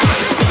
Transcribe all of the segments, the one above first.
Thank you.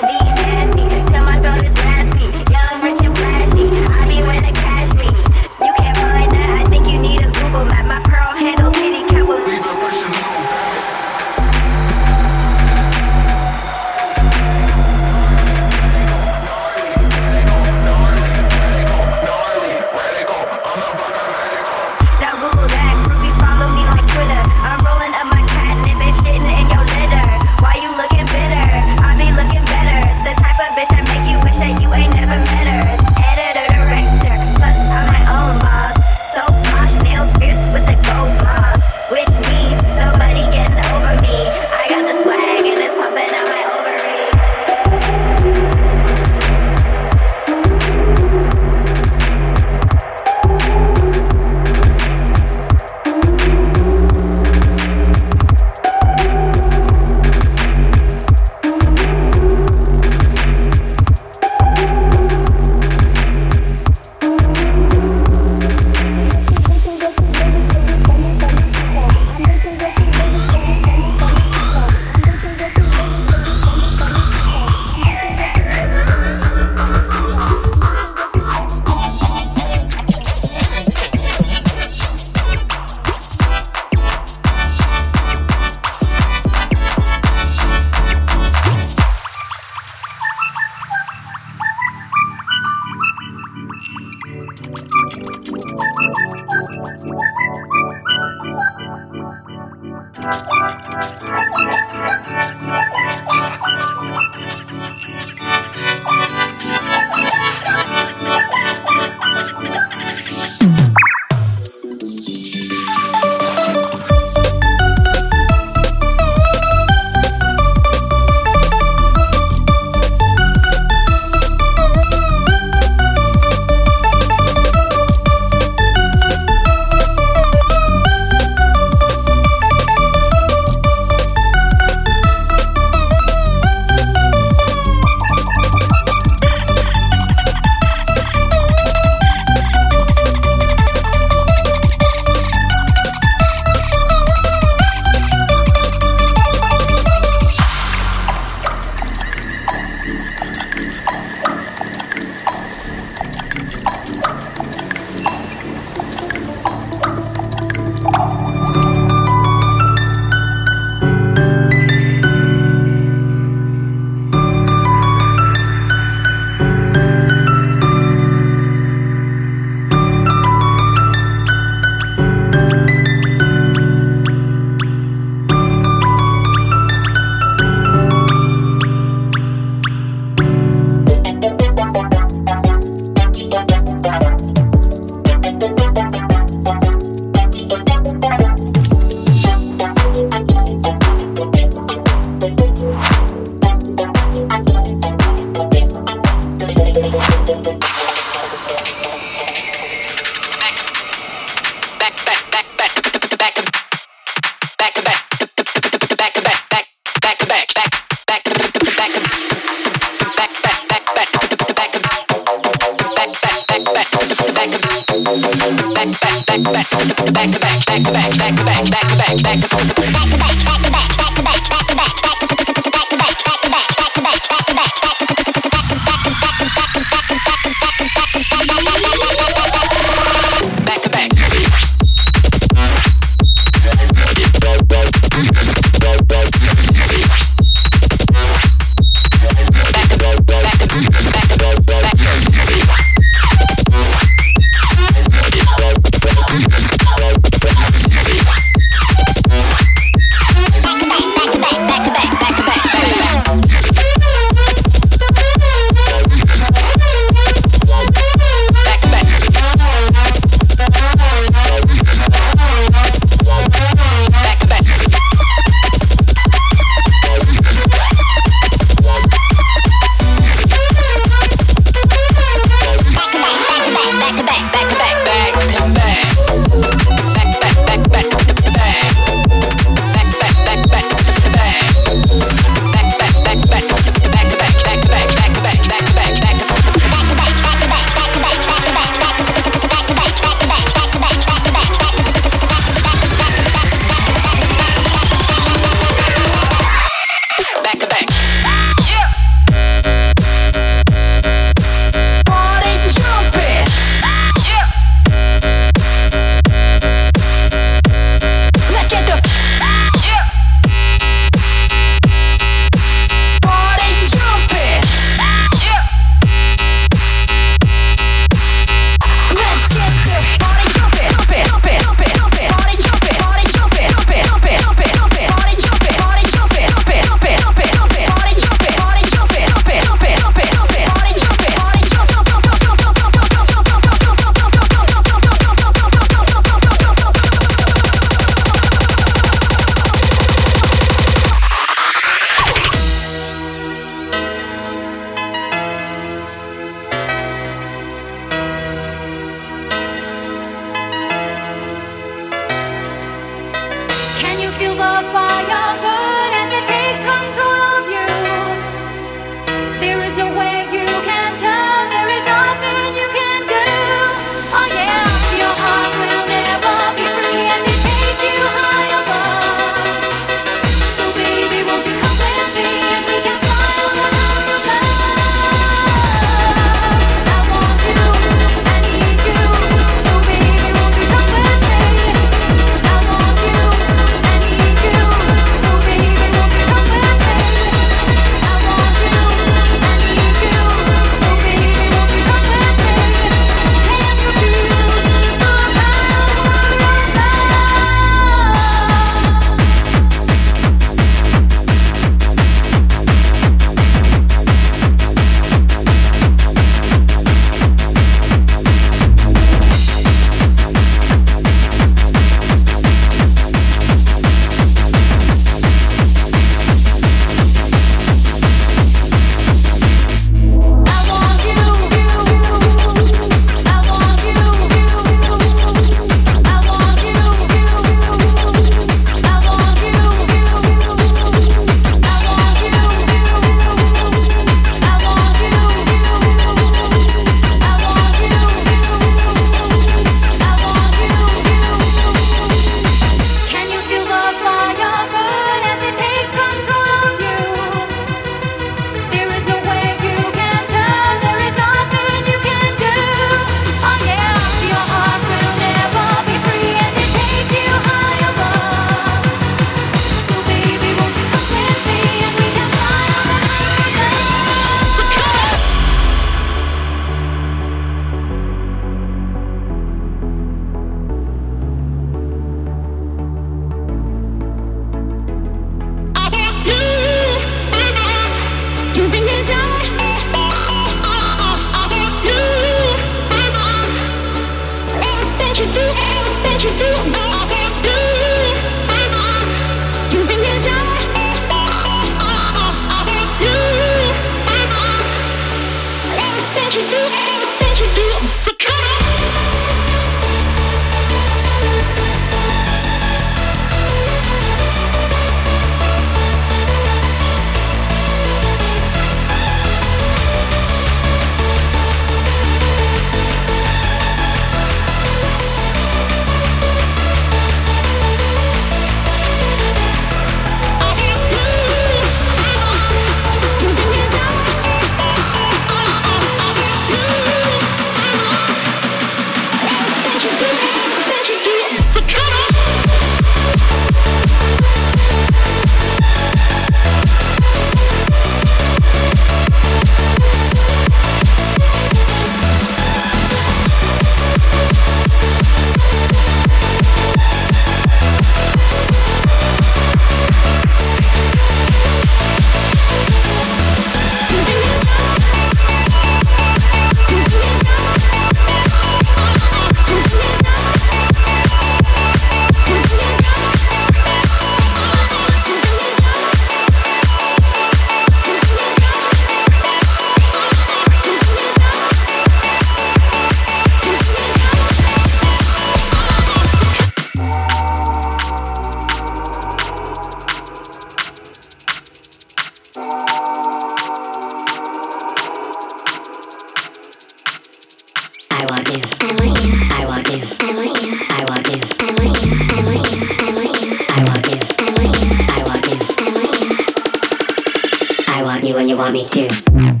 want me to.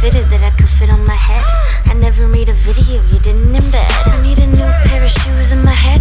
fitted that I could fit on my head. I never made a video, you didn't embed. I need a new pair of shoes in my head.